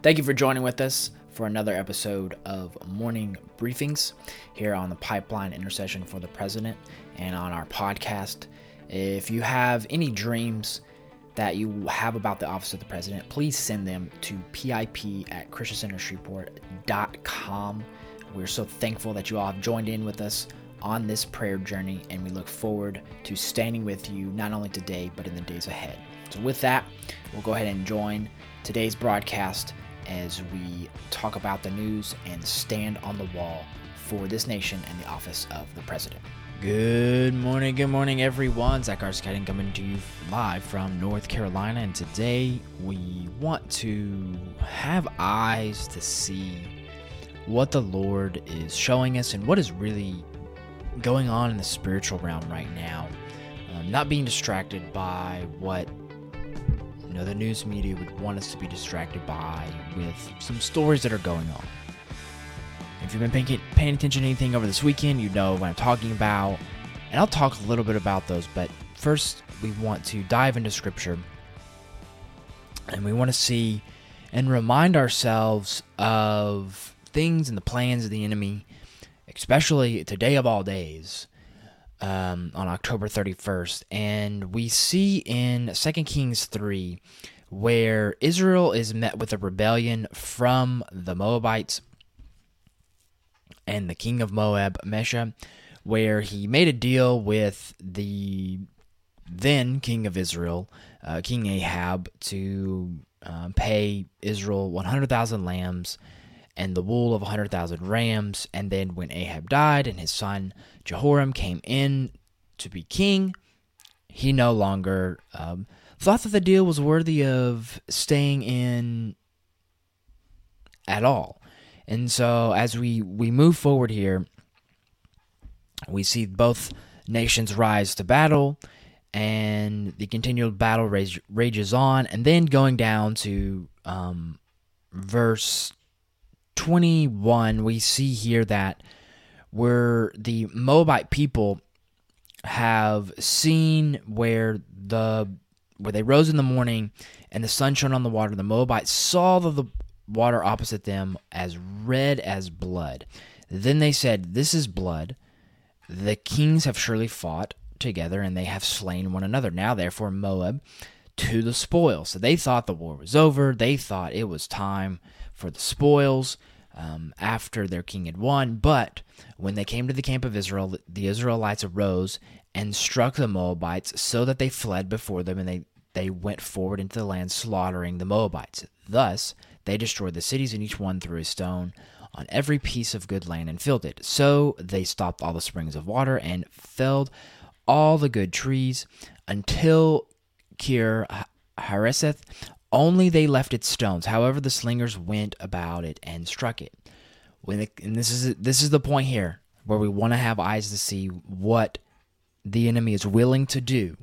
Thank you for joining with us for another episode of Morning Briefings here on the Pipeline Intercession for the President and on our podcast. If you have any dreams that you have about the Office of the President, please send them to pip at christiancentershreveport.com. We're so thankful that you all have joined in with us on this prayer journey, and we look forward to standing with you not only today, but in the days ahead. So, with that, we'll go ahead and join today's broadcast as we talk about the news and stand on the wall for this nation and the office of the president. Good morning, good morning, everyone. Zach Arskading coming to you live from North Carolina, and today we want to have eyes to see what the Lord is showing us and what is really going on in the spiritual realm right now. Um, not being distracted by what know the news media would want us to be distracted by with some stories that are going on. If you've been paying, paying attention to anything over this weekend, you know what I'm talking about. And I'll talk a little bit about those, but first we want to dive into scripture and we want to see and remind ourselves of things and the plans of the enemy, especially today of all days, um, on October 31st. And we see in 2 Kings 3 where Israel is met with a rebellion from the Moabites and the king of Moab, Mesha, where he made a deal with the then king of Israel, uh, King Ahab, to uh, pay Israel 100,000 lambs and the wool of 100,000 rams. And then when Ahab died and his son Jehoram came in to be king, he no longer um, thought that the deal was worthy of staying in at all. And so as we, we move forward here, we see both nations rise to battle and the continual battle rage, rages on. And then going down to um, verse 21, we see here that where the Moabite people have seen where the where they rose in the morning and the sun shone on the water, the Moabites saw the, the water opposite them as red as blood. Then they said, This is blood. The kings have surely fought together and they have slain one another. Now, therefore, Moab to the spoil. So they thought the war was over. They thought it was time for the spoils um, after their king had won. But when they came to the camp of Israel, the Israelites arose and struck the Moabites so that they fled before them and they, they went forward into the land, slaughtering the Moabites. Thus, they destroyed the cities, and each one threw a stone on every piece of good land and filled it. So they stopped all the springs of water and felled all the good trees until Kir Hareseth. Only they left its stones. However, the slingers went about it and struck it. When and this is this is the point here where we want to have eyes to see what the enemy is willing to do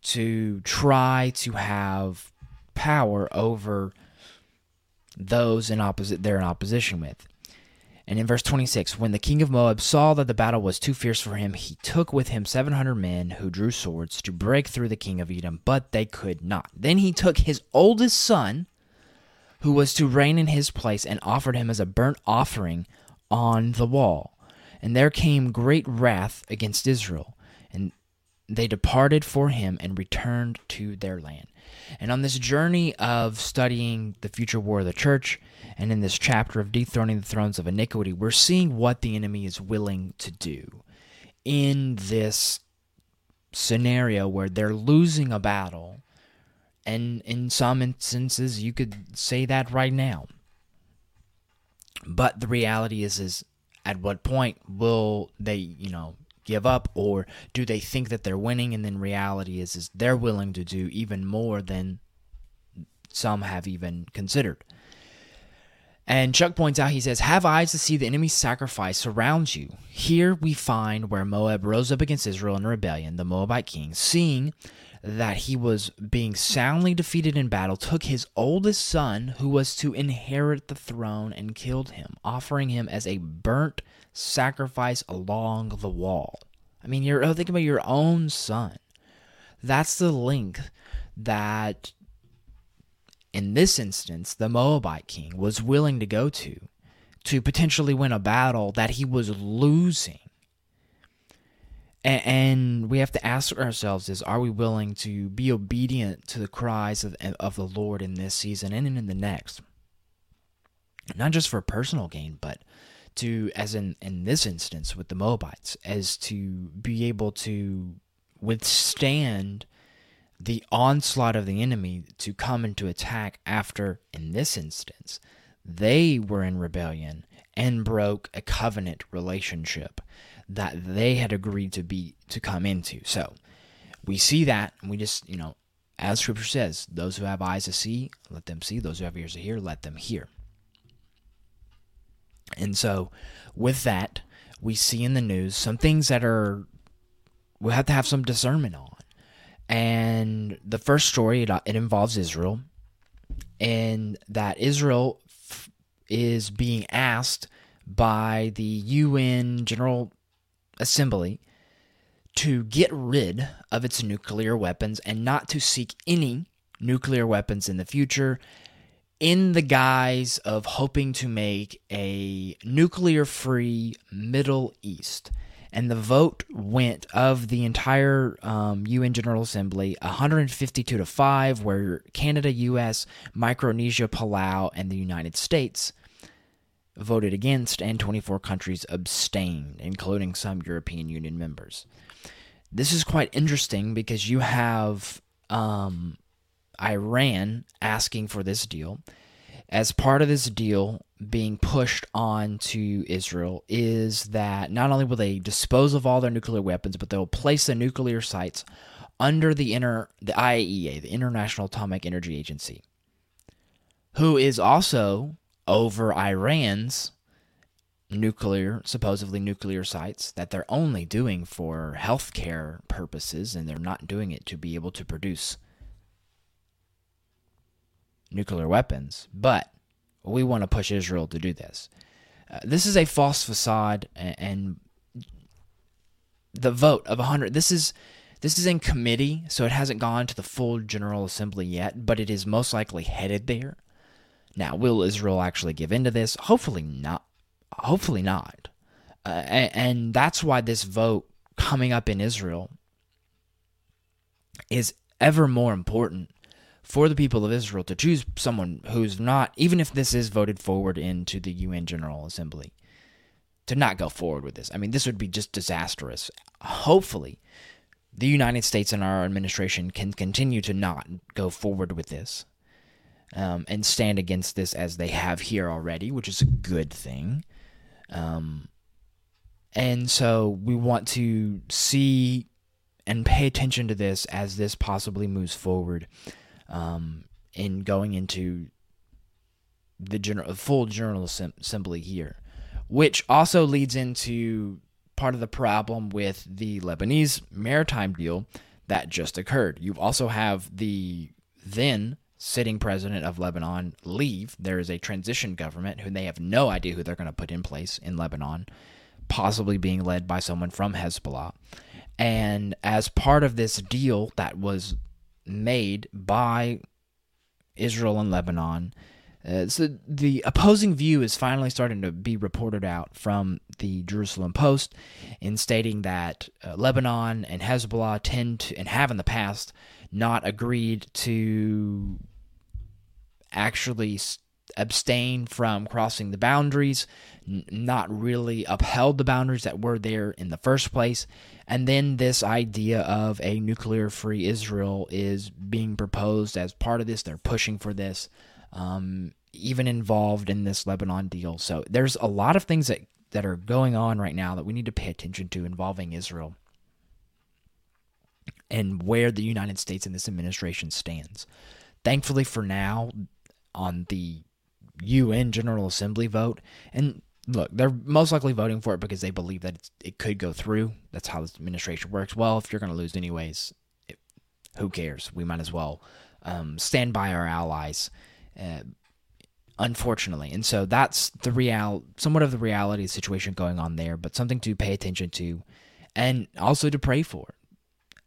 to try to have power over those in opposite they're in opposition with. And in verse 26, when the king of Moab saw that the battle was too fierce for him, he took with him 700 men who drew swords to break through the king of Edom, but they could not. Then he took his oldest son, who was to reign in his place, and offered him as a burnt offering on the wall. And there came great wrath against Israel, and they departed for him and returned to their land. And on this journey of studying the future war of the church, and in this chapter of dethroning the thrones of iniquity, we're seeing what the enemy is willing to do in this scenario where they're losing a battle. And in some instances, you could say that right now. But the reality is, is at what point will they, you know, give up or do they think that they're winning and then reality is is they're willing to do even more than some have even considered and Chuck points out, he says, Have eyes to see the enemy's sacrifice surrounds you. Here we find where Moab rose up against Israel in rebellion, the Moabite king, seeing that he was being soundly defeated in battle, took his oldest son, who was to inherit the throne, and killed him, offering him as a burnt sacrifice along the wall. I mean, you're oh, thinking about your own son. That's the length that in this instance, the Moabite king was willing to go to to potentially win a battle that he was losing. And we have to ask ourselves is are we willing to be obedient to the cries of, of the Lord in this season and in the next? Not just for personal gain, but to, as in, in this instance with the Moabites, as to be able to withstand the onslaught of the enemy to come and to attack after, in this instance, they were in rebellion and broke a covenant relationship that they had agreed to be to come into. So we see that and we just, you know, as scripture says, those who have eyes to see, let them see, those who have ears to hear, let them hear. And so with that, we see in the news some things that are we have to have some discernment on. And the first story it, uh, it involves Israel and that Israel f- is being asked by the UN General Assembly to get rid of its nuclear weapons and not to seek any nuclear weapons in the future in the guise of hoping to make a nuclear free Middle East. And the vote went of the entire um, UN General Assembly 152 to 5, where Canada, US, Micronesia, Palau, and the United States voted against, and 24 countries abstained, including some European Union members. This is quite interesting because you have um, Iran asking for this deal. As part of this deal being pushed on to Israel, is that not only will they dispose of all their nuclear weapons, but they'll place the nuclear sites under the inter the IAEA, the International Atomic Energy Agency, who is also over Iran's nuclear, supposedly nuclear sites that they're only doing for healthcare purposes and they're not doing it to be able to produce nuclear weapons. But we want to push Israel to do this. Uh, this is a false facade and, and the vote of 100 this is this is in committee so it hasn't gone to the full general assembly yet but it is most likely headed there now, will Israel actually give in to this? Hopefully not. Hopefully not. Uh, and, and that's why this vote coming up in Israel is ever more important for the people of Israel to choose someone who's not, even if this is voted forward into the UN General Assembly, to not go forward with this. I mean, this would be just disastrous. Hopefully, the United States and our administration can continue to not go forward with this um, and stand against this as they have here already, which is a good thing. Um, and so we want to see and pay attention to this as this possibly moves forward um, in going into the general, full General Assembly here, which also leads into part of the problem with the Lebanese maritime deal that just occurred. You also have the then sitting president of Lebanon leave. There is a transition government who they have no idea who they're going to put in place in Lebanon, possibly being led by someone from Hezbollah. And as part of this deal that was made by Israel and Lebanon, uh, so the opposing view is finally starting to be reported out from the Jerusalem Post in stating that uh, Lebanon and Hezbollah tend to, and have in the past, not agreed to actually abstain from crossing the boundaries, n- not really upheld the boundaries that were there in the first place. And then this idea of a nuclear free Israel is being proposed as part of this. They're pushing for this, um, even involved in this Lebanon deal. So there's a lot of things that, that are going on right now that we need to pay attention to involving Israel and where the United States and this administration stands. Thankfully, for now, on the UN General Assembly vote, and look, they're most likely voting for it because they believe that it could go through. That's how this administration works. Well, if you're going to lose anyways, it, who cares? We might as well um, stand by our allies. Uh, unfortunately, and so that's the real, somewhat of the reality situation going on there, but something to pay attention to, and also to pray for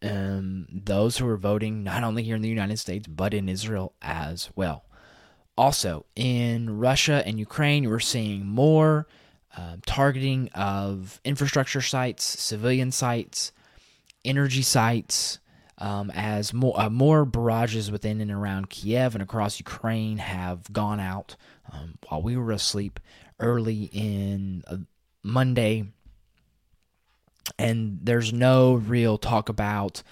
um, those who are voting not only here in the United States but in Israel as well. Also, in Russia and Ukraine, we're seeing more uh, targeting of infrastructure sites, civilian sites, energy sites, um, as more uh, more barrages within and around Kiev and across Ukraine have gone out um, while we were asleep early in uh, Monday, and there's no real talk about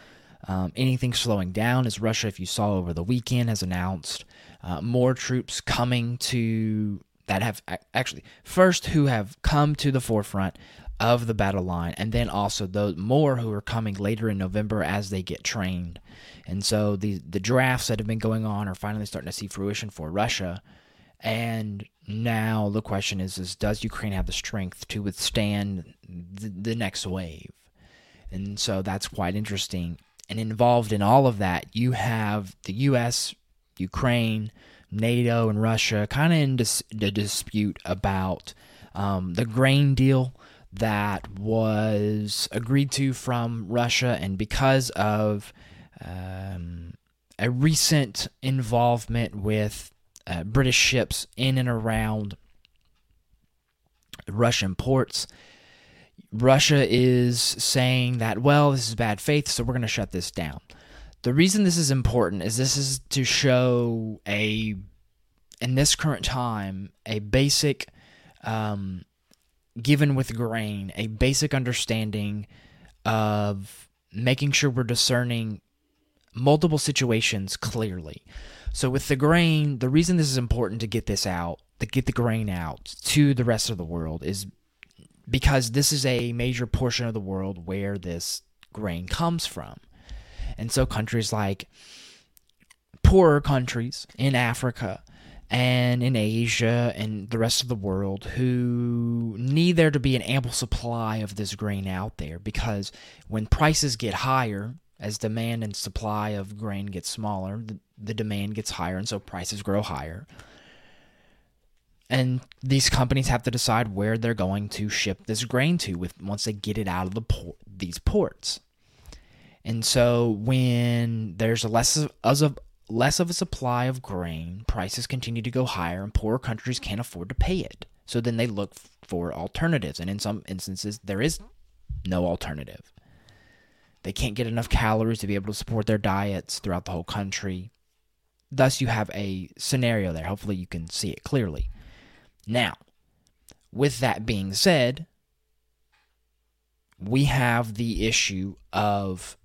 um, anything slowing down. As Russia, if you saw over the weekend, has announced uh, more troops coming to that have actually first who have come to the forefront of the battle line, and then also those more who are coming later in November as they get trained. And so the the drafts that have been going on are finally starting to see fruition for Russia. And now the question is: is does Ukraine have the strength to withstand the, the next wave? And so that's quite interesting. And involved in all of that, you have the U.S., Ukraine, NATO, and Russia kind of in dis- the dispute about um, the grain deal that was agreed to from Russia, and because of um, a recent involvement with uh, British ships in and around Russian ports, Russia is saying that, well, this is bad faith, so we're going to shut this down. The reason this is important is this is to show a, in this current time, a basic um, given with grain a basic understanding of making sure we're discerning multiple situations clearly. So with the grain, the reason this is important to get this out, to get the grain out to the rest of the world is because this is a major portion of the world where this grain comes from. And so countries like poorer countries in Africa and in Asia and the rest of the world who need there to be an ample supply of this grain out there because when prices get higher, as demand and supply of grain gets smaller, the, the demand gets higher, and so prices grow higher. And these companies have to decide where they're going to ship this grain to with once they get it out of the these ports. And so when there's less of, less of a supply of grain, prices continue to go higher, and poorer countries can't afford to pay it. So then they look for alternatives, and in some instances, there is no alternative. They can't get enough calories to be able to support their diets throughout the whole country. Thus, you have a scenario there. Hopefully, you can see it clearly. Now, with that being said, we have the issue of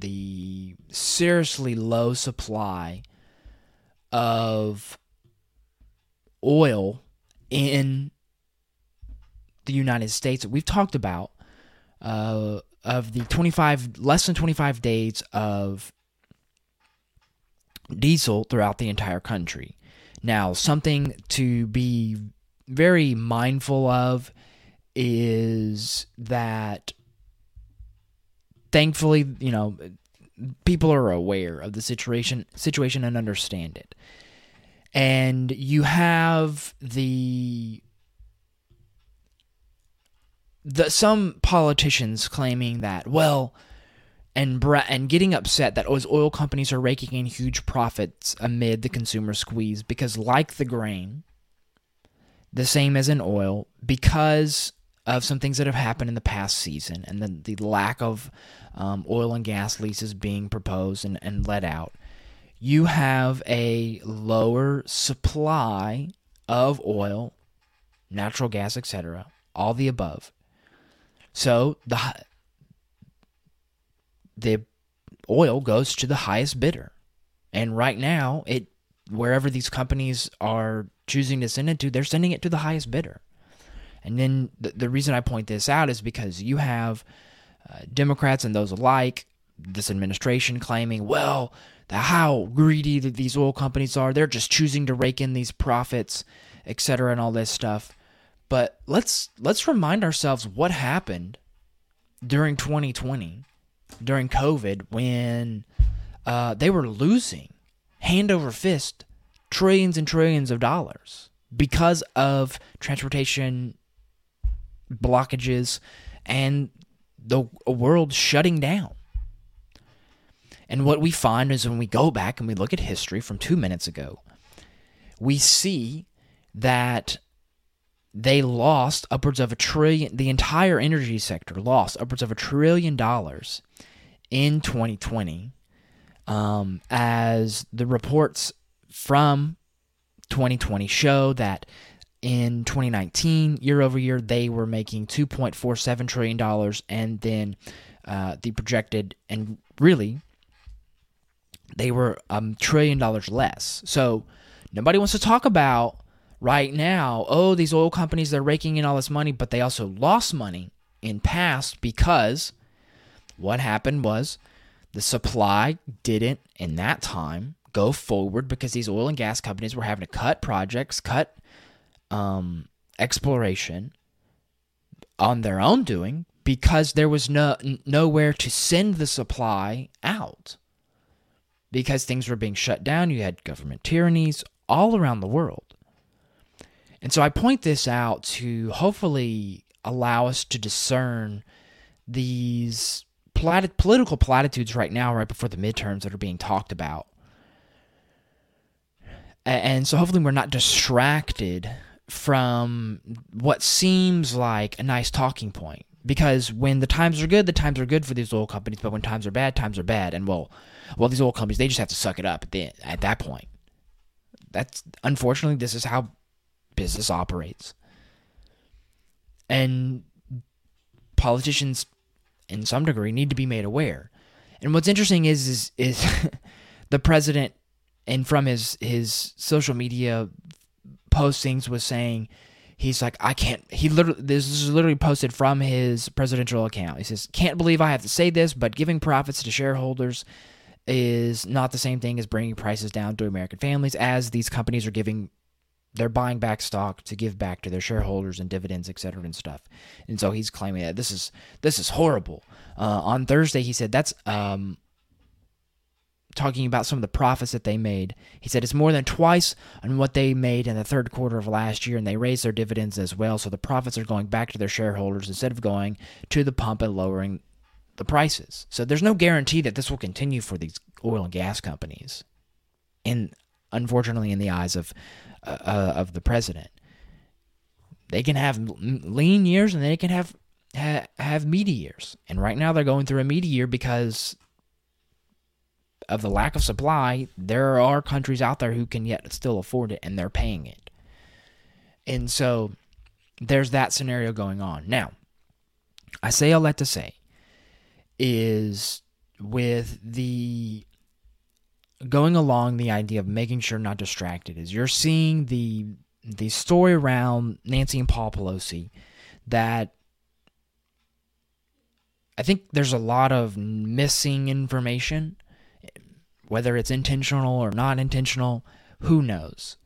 the seriously low supply of oil in the United States we've talked about uh, of the 25 less than 25 days of diesel throughout the entire country. Now, something to be very mindful of is that thankfully, you know, people are aware of the situation situation and understand it. And you have the the some politicians claiming that well and bre- and getting upset that oh, those oil companies are raking in huge profits amid the consumer squeeze because like the grain the same as in oil because of some things that have happened in the past season and the, the lack of um, oil and gas leases being proposed and, and let out, you have a lower supply of oil, natural gas, etc., all the above. So the the oil goes to the highest bidder. And right now, it wherever these companies are choosing to send it to, they're sending it to the highest bidder. And then the, the reason I point this out is because you have uh, Democrats and those alike, this administration claiming, well, the, how greedy that these oil companies are. They're just choosing to rake in these profits, et cetera, and all this stuff. But let's let's remind ourselves what happened during 2020, during COVID, when uh, they were losing hand over fist trillions and trillions of dollars because of transportation blockages and the world shutting down. And what we find is when we go back and we look at history from two minutes ago, we see that they lost upwards of a trillion, the entire energy sector lost upwards of a trillion dollars in 2020 um, as the reports from 2020 show that in 2019, year over year, they were making 2.47 trillion dollars, and then uh, the projected and really they were a um, trillion dollars less. So nobody wants to talk about right now. Oh, these oil companies they're raking in all this money, but they also lost money in past because what happened was the supply didn't in that time go forward because these oil and gas companies were having to cut projects, cut um, exploration on their own doing because there was no nowhere to send the supply out because things were being shut down. You had government tyrannies all around the world. And so I point this out to hopefully allow us to discern these political platitudes right now, right before the midterms that are being talked about. And so hopefully we're not distracted from what seems like a nice talking point. Because when the times are good, the times are good for these oil companies, but when times are bad, times are bad. And well, well, these oil companies they just have to suck it up at the at that point. That's unfortunately this is how business operates. And politicians in some degree need to be made aware. And what's interesting is is, is the president and from his his social media postings was saying he's like I can't he literally this is literally posted from his presidential account. He says can't believe I have to say this but giving profits to shareholders is not the same thing as bringing prices down to American families as these companies are giving they're buying back stock to give back to their shareholders and dividends, et cetera, and stuff. And so he's claiming that this is this is horrible. Uh, on Thursday, he said that's um, talking about some of the profits that they made. He said it's more than twice on what they made in the third quarter of last year, and they raised their dividends as well. So the profits are going back to their shareholders instead of going to the pump and lowering the prices. So there's no guarantee that this will continue for these oil and gas companies. And unfortunately, in the eyes of uh, uh of the president, they can have lean years and they can have ha- have meaty years. And right now, they're going through a meaty year because of the lack of supply, there are countries out there who can yet still afford it and they're paying it. And so there's that scenario going on. Now, I say all that to say is with the going along the idea of making sure not distracted is you're seeing the the story around Nancy and Paul Pelosi that I think there's a lot of missing information whether it's intentional or not intentional, who knows?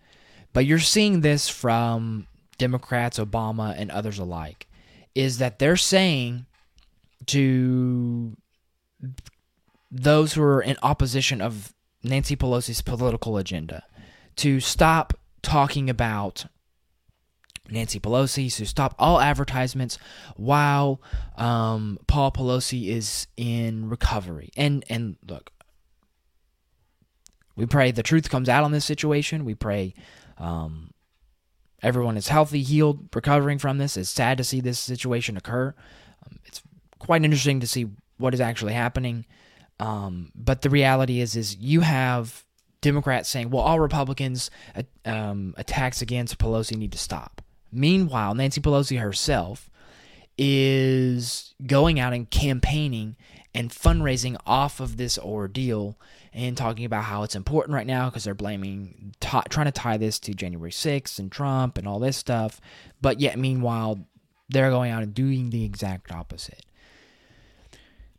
But you're seeing this from Democrats, Obama, and others alike, is that they're saying to those who are in opposition of Nancy Pelosi's political agenda to stop talking about Nancy Pelosi to stop all advertisements while um, Paul Pelosi is in recovery. And and look, we pray the truth comes out on this situation. We pray um, everyone is healthy, healed, recovering from this. It's sad to see this situation occur. Um, it's quite interesting to see what is actually happening. Um, but the reality is, is you have Democrats saying, "Well, all Republicans uh, um, attacks against Pelosi need to stop." Meanwhile, Nancy Pelosi herself is going out and campaigning and fundraising off of this ordeal and talking about how it's important right now because they're blaming, t- trying to tie this to January 6th and Trump and all this stuff. But yet, meanwhile, they're going out and doing the exact opposite.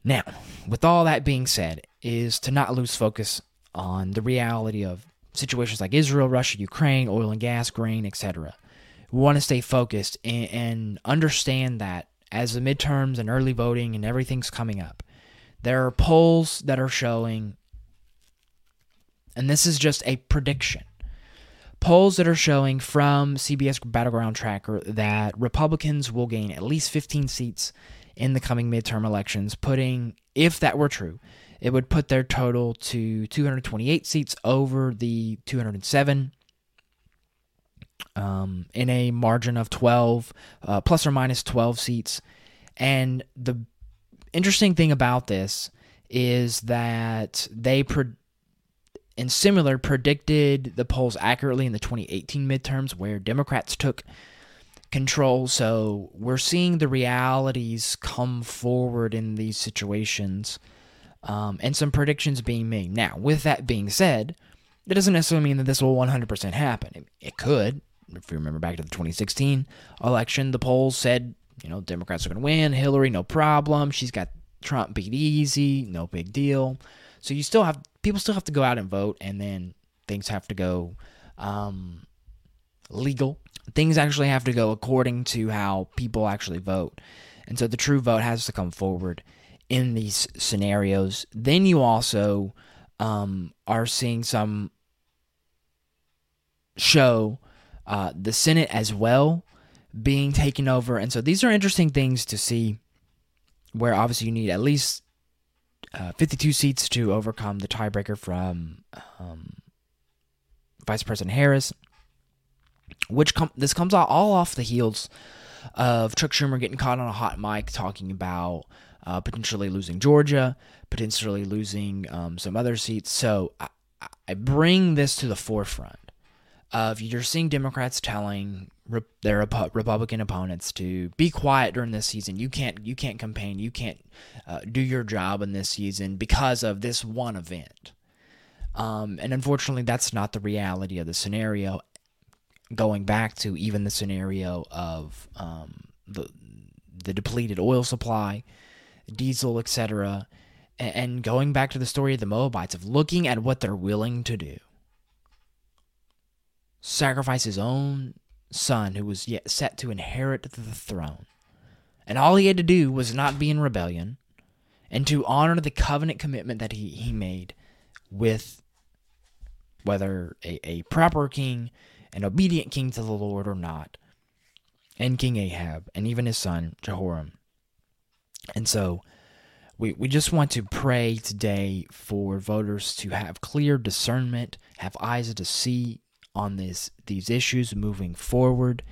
Now, with all that being said, is to not lose focus on the reality of situations like Israel, Russia, Ukraine, oil and gas, grain, etc. We want to stay focused and, and understand that as the midterms and early voting and everything's coming up, there are polls that are showing and this is just a prediction. Polls that are showing from CBS Battleground Tracker that Republicans will gain at least 15 seats in the coming midterm elections, putting, if that were true, it would put their total to 228 seats over the 207 um, in a margin of 12, uh, plus or minus 12 seats. And the interesting thing about this is that they pre- and similar predicted the polls accurately in the 2018 midterms where Democrats took control. So we're seeing the realities come forward in these situations um, and some predictions being made. Now, with that being said, that doesn't necessarily mean that this will 100% happen. It, it could. If you remember back to the 2016 election, the polls said, you know, Democrats are going to win. Hillary, no problem. She's got Trump beat easy, no big deal. So you still have people still have to go out and vote, and then things have to go um, legal. Things actually have to go according to how people actually vote, and so the true vote has to come forward in these scenarios. Then you also um, are seeing some show uh, the Senate as well being taken over, and so these are interesting things to see. Where obviously you need at least uh, 52 seats to overcome the tiebreaker from um, Vice President Harris, which com- this comes all off the heels of Chuck Schumer getting caught on a hot mic talking about uh, potentially losing Georgia, potentially losing um, some other seats. So I, I bring this to the forefront of you're seeing Democrats telling re- their Republican opponents to be quiet during this season. You can't you can't campaign. You can't uh, do your job in this season because of this one event. Um, and unfortunately, that's not the reality of the scenario. Going back to even the scenario of um, the the depleted oil supply, diesel, etc., and going back to the story of the Moabites of looking at what they're willing to do sacrifice his own son who was yet set to inherit the throne. And all he had to do was not be in rebellion and to honor the covenant commitment that he, he made with whether a, a proper king, an obedient king to the Lord or not, and King Ahab, and even his son Jehoram. And so we, we just want to pray today for voters to have clear discernment, have eyes to see on this these issues moving forward.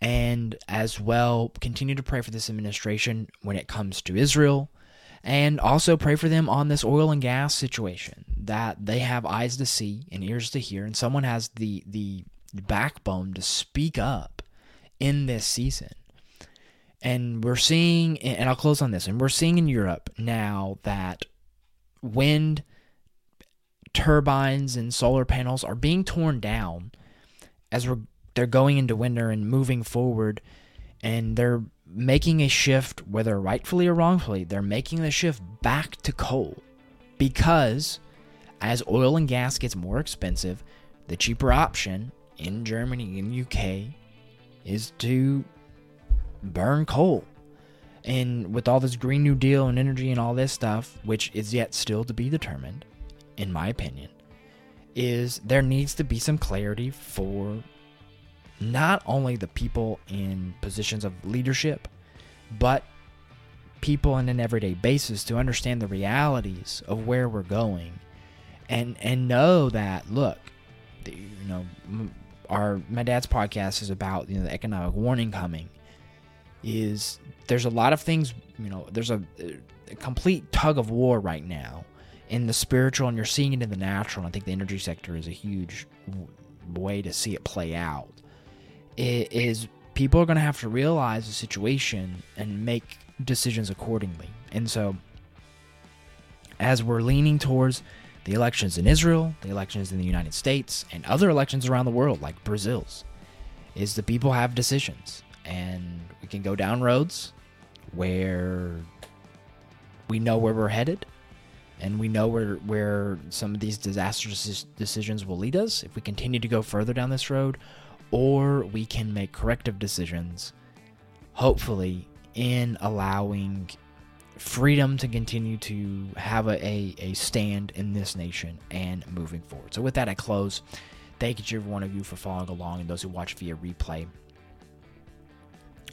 And as well continue to pray for this administration when it comes to Israel. And also pray for them on this oil and gas situation that they have eyes to see and ears to hear and someone has the the backbone to speak up in this season. And we're seeing and I'll close on this and we're seeing in Europe now that wind turbines and solar panels are being torn down as they're going into winter and moving forward and they're making a shift whether rightfully or wrongfully they're making the shift back to coal. Because as oil and gas gets more expensive the cheaper option in Germany and UK is to burn coal. And with all this green new deal and energy and all this stuff which is yet still to be determined in my opinion, is there needs to be some clarity for not only the people in positions of leadership, but people on an everyday basis to understand the realities of where we're going and and know that look you know our my dad's podcast is about you know the economic warning coming is there's a lot of things you know there's a, a complete tug of war right now in the spiritual and you're seeing it in the natural. And I think the energy sector is a huge way to see it play out. It is people are going to have to realize the situation and make decisions accordingly. And so, as we're leaning towards the elections in Israel, the elections in the United States, and other elections around the world, like Brazil's, is the people have decisions. And we can go down roads where we know where we're headed and we know where where some of these disastrous decisions will lead us if we continue to go further down this road or we can make corrective decisions hopefully in allowing freedom to continue to have a, a, a stand in this nation and moving forward. So with that i close. Thank you to every one of you for following along and those who watch via replay.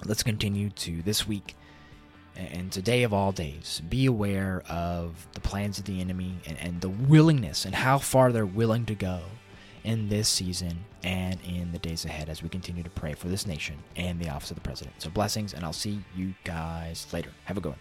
Let's continue to this week and today of all days, be aware of the plans of the enemy and, and the willingness and how far they're willing to go in this season and in the days ahead as we continue to pray for this nation and the office of the president. So blessings, and I'll see you guys later. Have a good one.